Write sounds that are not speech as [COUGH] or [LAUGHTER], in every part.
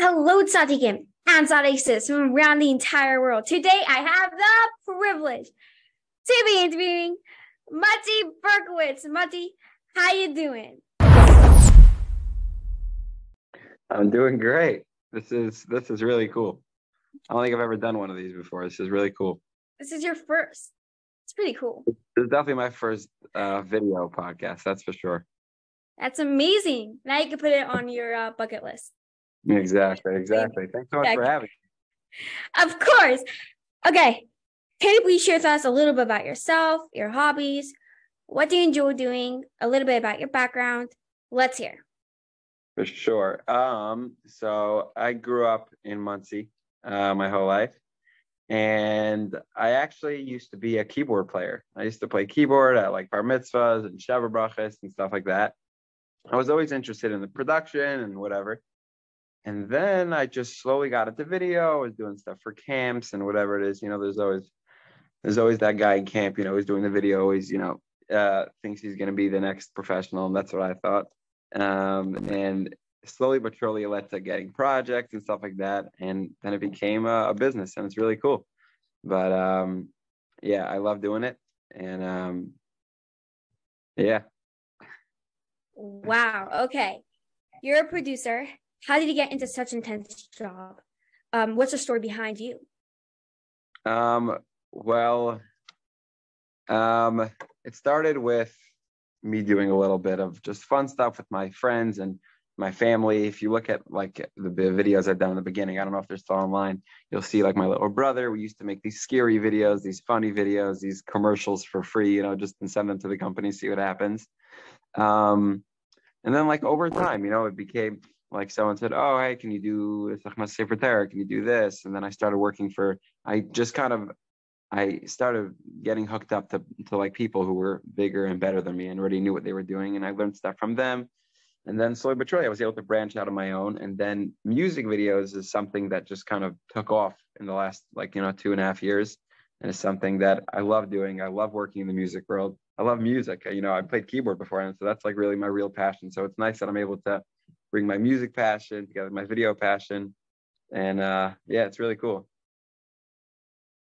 Hello, Tzaddikim and Tzaddikus from around the entire world. Today, I have the privilege to be interviewing Motty Berkowitz. Motty, how you doing? I'm doing great. This is this is really cool. I don't think I've ever done one of these before. This is really cool. This is your first. It's pretty cool. This is definitely my first uh, video podcast. That's for sure. That's amazing. Now you can put it on your uh, bucket list. Exactly. Exactly. Thanks so much Exactly. for having me. Of course. Okay. Can you please share with us a little bit about yourself, your hobbies? What do you enjoy doing? A little bit about your background. Let's hear. For sure. Um, so I grew up in Monsey uh, my whole life. And I actually used to be a keyboard player. I used to play keyboard at like bar mitzvahs and sheva brachas and stuff like that. I was always interested in the production and whatever. And then I just slowly got into video. I was doing stuff for camps and whatever it is. You know, there's always there's always that guy in camp, you know, who's doing the video, always, you know, uh, thinks he's gonna be the next professional, and that's what I thought. Um, and slowly but surely it led to getting projects and stuff like that and then it became a, a business and it's really cool but um yeah i love doing it and um yeah Wow. Okay. You're a producer. How did you get into such an intense job? Um, what's the story behind you? um well um it started with me doing a little bit of just fun stuff with my friends and my family if you look at like the vi- videos i've done in the beginning i don't know if they're still online you'll see like my little brother we used to make these scary videos these funny videos these commercials for free you know just and send them to the company see what happens um and then like over time you know it became like someone said oh hey can you do Sechmas Sefer Torah? can you do this and then i started working for i just kind of I started getting hooked up to, to like people who were bigger and better than me and already knew what they were doing. And I learned stuff from them. And then slowly but surely, I was able to branch out on my own. And then music videos is something that just kind of took off in the last, like, you know, two and a half years. And it's something that I love doing. I love working in the music world. I love music. You know, I played keyboard before. And so that's like really my real passion. So it's nice that I'm able to bring my music passion together, my video passion. And uh, yeah, it's really cool.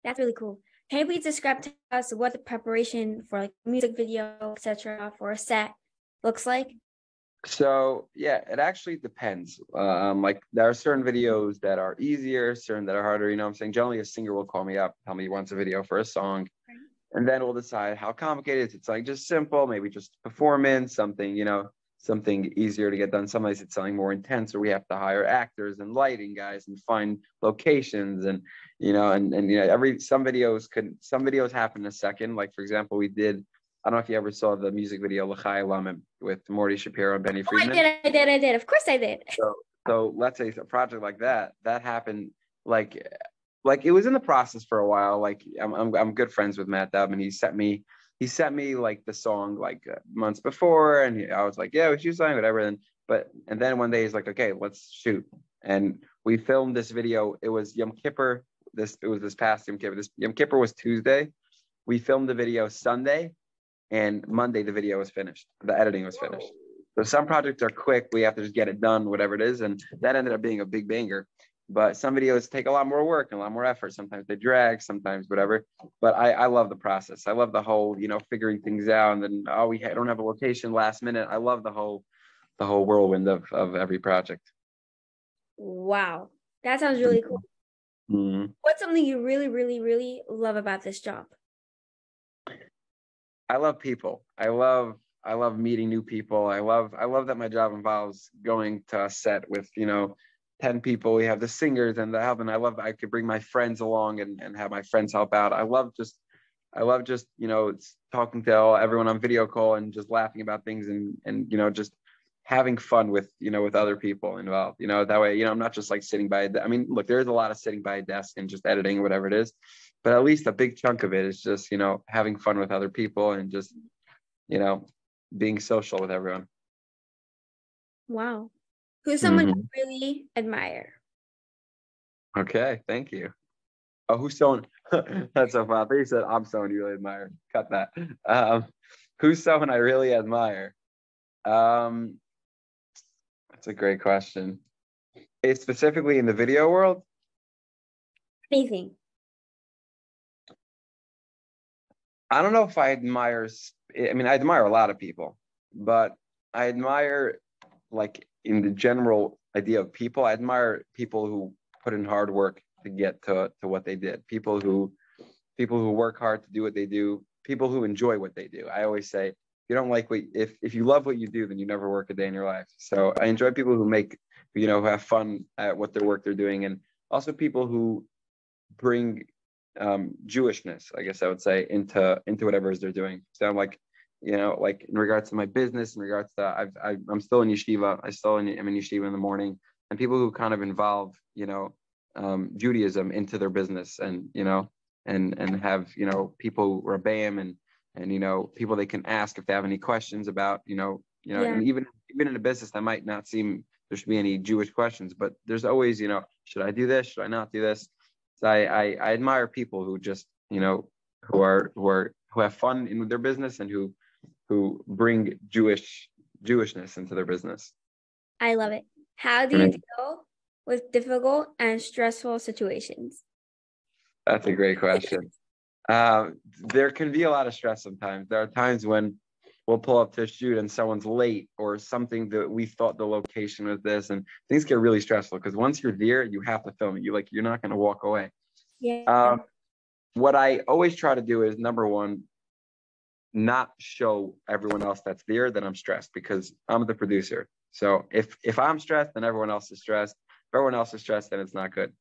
That's really cool. Can you please describe to us what the preparation for like music video, etc., for a set looks like? So yeah, it actually depends. Um, like there are certain videos that are easier, certain that are harder. You know what I'm saying? Generally, a singer will call me up, tell me he wants a video for a song, and then we'll decide how complicated it is. It's like just simple, maybe just performance, something, you know, something easier to get done. Sometimes it's something more intense, or we have to hire actors and lighting guys and find locations and you know, and and you know, every some videos could some videos happen in a second. Like for example, we did. I don't know if you ever saw the music video "L'chai Lamim" with Morty Shapiro and Benny Oh, I Friedman. did, I did, I did. Of course I did. So so let's say a project like that that happened like like it was in the process for a while. Like I'm I'm, I'm good friends with Matt Dub and he sent me he sent me like the song like uh, months before and he, I was like yeah we should sign whatever and but and then one day he's like okay let's shoot and we filmed this video. It was Yom Kippur. This it was this past Yom Kippur. This Yom Kippur was Tuesday. We filmed the video Sunday, and Monday the video was finished. The editing was finished. So some projects are quick. We have to just get it done, whatever it is. And that ended up being a big banger. But some videos take a lot more work and a lot more effort. Sometimes they drag, sometimes whatever. But I, I love the process. I love the whole, you know, figuring things out. And then, oh, we don't have a location last minute. I love the whole, the whole whirlwind of, of every project. Wow. That sounds really cool. Mhm. What's something you really, really, really love about this job? I love people. I love I love meeting new people. I love I love that my job involves going to a set with, you know, 10 people. We have the singers and the. And I love I could bring my friends along and, and have my friends help out. I love just I love just, you know, talking to all, everyone on video call and just laughing about things and and you know, just having fun with, you know, with other people involved. You know, that way, you know, I'm not just like sitting by I mean, look, there's a lot of sitting by a desk and just editing, whatever it is but at least a big chunk of it is just you know having fun with other people and just you know being social with everyone Wow. Who's someone Mhm. you really admire? okay thank you oh who's someone [LAUGHS] that's so funny you said i'm someone you really admire cut that um who's someone i really admire um that's a great question It's specifically in the video world. Anything. I don't know if I admire. I mean, I admire a lot of people, but I admire, like in the general idea of people, I admire people who put in hard work to get to, to what they did. People who, people who work hard to do what they do. People who enjoy what they do. I always say, you don't like what if if you love what you do, then you never work a day in your life. So I enjoy people who make, you know, who have fun at what their work they're doing, and also people who bring um, Jewishness, I guess I would say, into into whatever it is they're doing. So I'm like, you know, like in regards to my business, in regards to I've, I, am still in yeshiva. I still in, I'm in yeshiva in the morning, and people who kind of involve, you know, um, Judaism into their business, and you know, and and have you know people rabbeim and and you know people they can ask if they have any questions about you know you know, yeah. and even even in a business that might not seem there should be any Jewish questions, but there's always you know, should I do this? Should I not do this? So I, I, I admire people who just you know who are who are who have fun in their business and who who bring Jewish Jewishness into their business. I love it. How do you deal with difficult and stressful situations? That's a great question. [LAUGHS] uh, there can be a lot of stress sometimes. There are times when we'll pull up to shoot and someone's late or something that we thought the location was this and things get really stressful because once you're there you have to film it you like you're not going to walk away yeah um, what i always try to do is number one not show everyone else that's there that i'm stressed because i'm the producer so if if i'm stressed then everyone else is stressed if everyone else is stressed then it's not good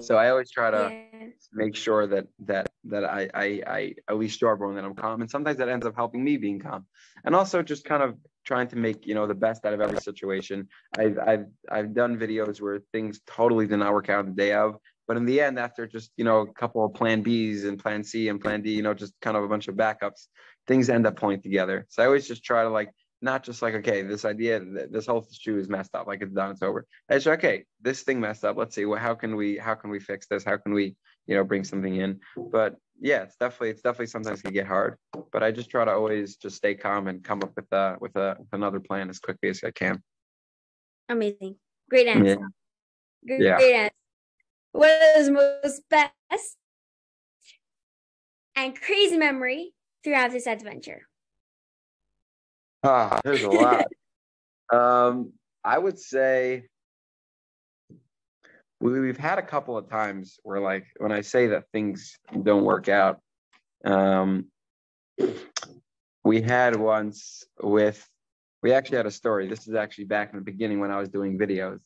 so I always try to yeah. make sure that that that I, I I at least show everyone that I'm calm, and sometimes that ends up helping me being calm, and also just kind of trying to make you know the best out of every situation. I've I've I've done videos where things totally did not work out the day of, but in the end, after just you know a couple of Plan Bs and Plan C and Plan D, you know, just kind of a bunch of backups, things end up pulling together. So I always just try to like not just like okay this idea this whole shoe is messed up like it's done it's over. It's okay this thing messed up let's see well how can we how can we fix this? How can we you know bring something in? But yeah it's definitely it's definitely sometimes can get hard but i just try to always just stay calm and come up with a with a with another plan as quickly as i can. Amazing. Great answer. Yeah. Great, yeah. great answer what is most best and crazy memory throughout this adventure Ah, there's a lot. [LAUGHS] um, I would say we, we've had a couple of times where, like, when I say that things don't work out, um, we had once with, we actually had a story. This is actually back in the beginning when I was doing videos.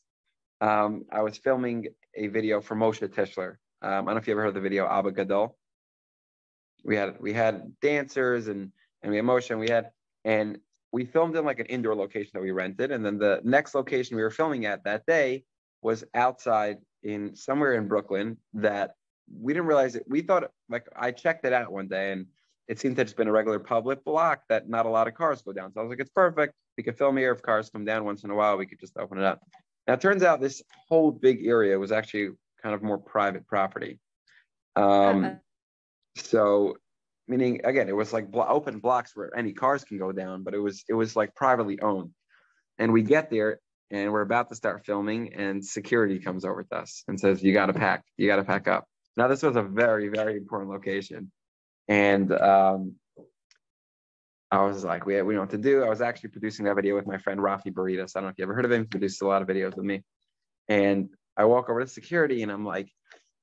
Um, I was filming a video for Moshe Tischler. Um, I don't know if you ever heard the video Abba Gadol. We had we had dancers and and we had Moshe and we had and we filmed in like an indoor location that we rented. And then the next location we were filming at that day was outside in somewhere in Brooklyn that we didn't realize it. We thought like I checked it out one day and it seemed to just been a regular public block that not a lot of cars go down. So I was like, it's perfect. We could film here if cars come down once in a while. We could just open it up. Now it turns out this whole big area was actually kind of more private property. Um, uh-huh. So meaning again it was like blo- open blocks where any cars can go down but it was it was like privately owned and we get there and we're about to start filming and security comes over to us and says you got to pack you got to pack up now this was a very very important location and um, I was like, we, we don't know what to do. I was actually producing that video with my friend Rafi Baritas. I don't know if you ever heard of him. He produced a lot of videos with me. And I walk over to security and I'm like,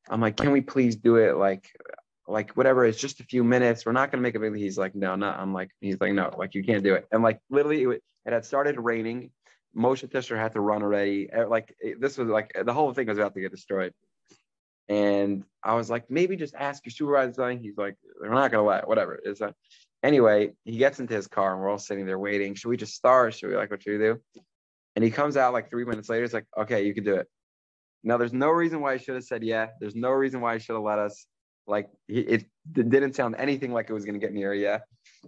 I'm like, can we please do it like like whatever it's just a few minutes we're not to make a big he's like no no i'm like he's like no like you can't do it and like literally it, it had started raining Moshe Tischler had to run already eh, like it, this was like the whole thing was about to get destroyed and i was like maybe just ask your supervisor he's like we're not to let whatever is that uh, anyway he gets into his car and we're all sitting there waiting should we just start should we like what should we do and he comes out like three minutes later he's like okay you can do it now there's no reason why i should have said yeah there's no reason why i should have let us like it, didn't sound anything like it was going to get near yet.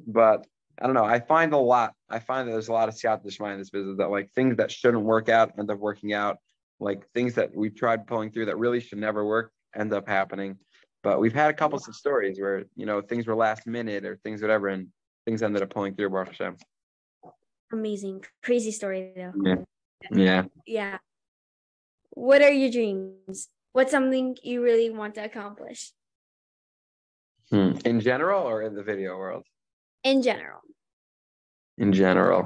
But I don't know. I find a lot. I find that there's a lot of siyata d'shmaya in this business that like things that shouldn't work out end up working out. Like things that we tried pulling through that really should never work end up happening. But we've had a couple of stories where you know things were last minute or things whatever, and things ended up pulling through. Baruch Hashem. Amazing, crazy story though. Yeah. Yeah. Yeah. what are your dreams? What's something you really want to accomplish Hmm. In general or in the video world? in general? In general.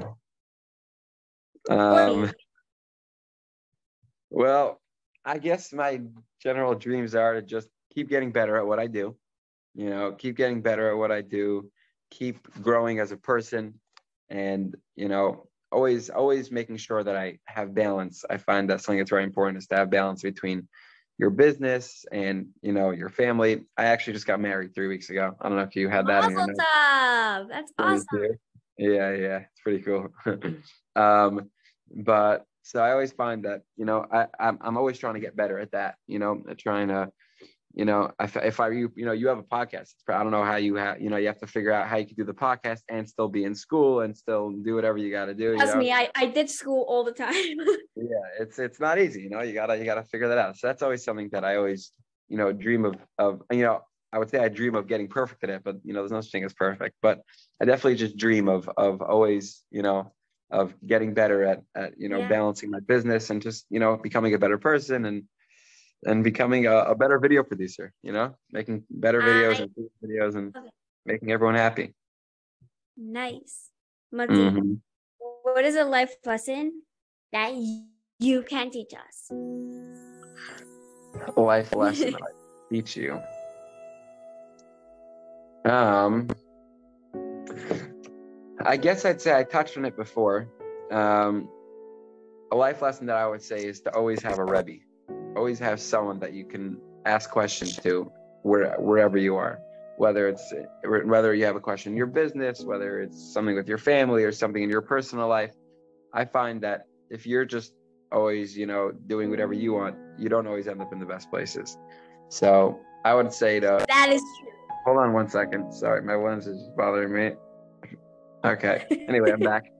What do you Um, well, I guess my general dreams are to just keep getting better at what I do. You know, keep getting better at what I do, keep growing as a person, and you know, always always making sure that I have balance. I find that something that's very important is to have balance between your business and you know your family. I actually just got married three weeks ago. I don't know if you had that. Mazel That's awesome. Yeah, yeah, it's pretty cool. [LAUGHS] um, but so I always find that you know I I'm, I'm always trying to get better at that. You know, trying to, you know, if if I you you know you have a podcast, it's, I don't know how you have you know you have to figure out how you can do the podcast and still be in school and still do whatever you got to do. you know? me, I, I did school all the time. yeah it's it's not easy you know you gotta you gotta figure that out so that's always something that i always you know dream of of you know i would say i dream of getting perfect at it but you know there's no such thing as perfect but i definitely just dream of of always you know of getting better at at you know Yeah. balancing my business and just you know becoming a better person and and becoming a, a better video producer you know making better videos I- and videos and making everyone happy nice. Motty, Mhm. what is a life lesson that you can teach us? life lesson [LAUGHS] that I teach you? Um, I guess I'd say I touched on it before. Um, a life lesson that I would say is to always have a Rebbe, always have someone that you can ask questions to where, wherever you are. Whether it's whether you have a question in your business, whether it's something with your family or something in your personal life, I find that if you're just always, you know, doing whatever you want, you don't always end up in the best places. So I would say to That is true. hold on one second. Sorry, my lens is bothering me. Okay. Anyway, I'm back. [LAUGHS]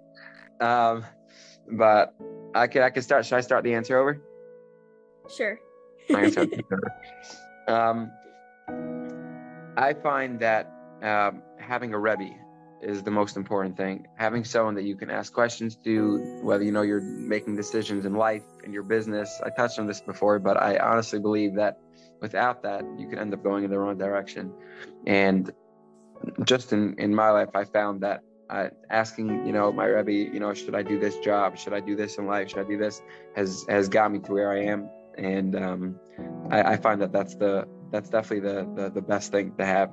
Um, but I can I can start. Should I start the answer over? Sure. I can start the [LAUGHS] answer over. Um, I find that um, having a Rebbe is the most important thing. Having someone that you can ask questions to, whether you know you're making decisions in life, in your business. I touched on this before, but I honestly believe that without that, you could end up going in the wrong direction. And just in, in my life, I found that uh, asking, you know, my Rebbe, you know, should I do this job? Should I do this in life? Should I do this? Has has got me to where I am. And um, I, I find that that's the that's definitely the the, the best thing to have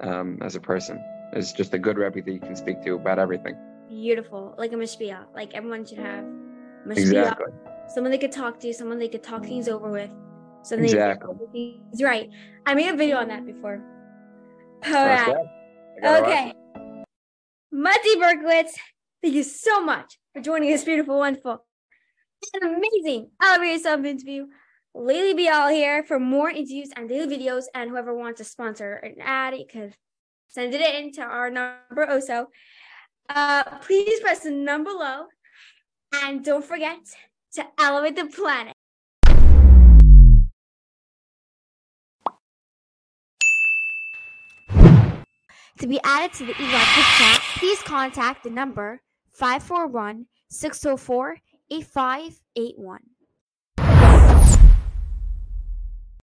um, as a person is just a good Rebbe that you can speak to about everything. Beautiful. Like a mashpia. Like everyone should have mashpia. Exactly. Someone they could talk to, someone they could talk things over with. Something Exactly. He's right. I made a video on that before. All That's right. right. I gotta watch Okay. Motty Berkowitz, thank you so much for joining this beautiful, wonderful, amazing Elevate Yourself interview. Laili Bialo here for more interviews and daily videos. And whoever wants to sponsor an ad, you can send it in to our number also. Uh, please press the number below. And don't forget to elevate the planet. To be added to the EGOT group please contact the number 541 604 8581.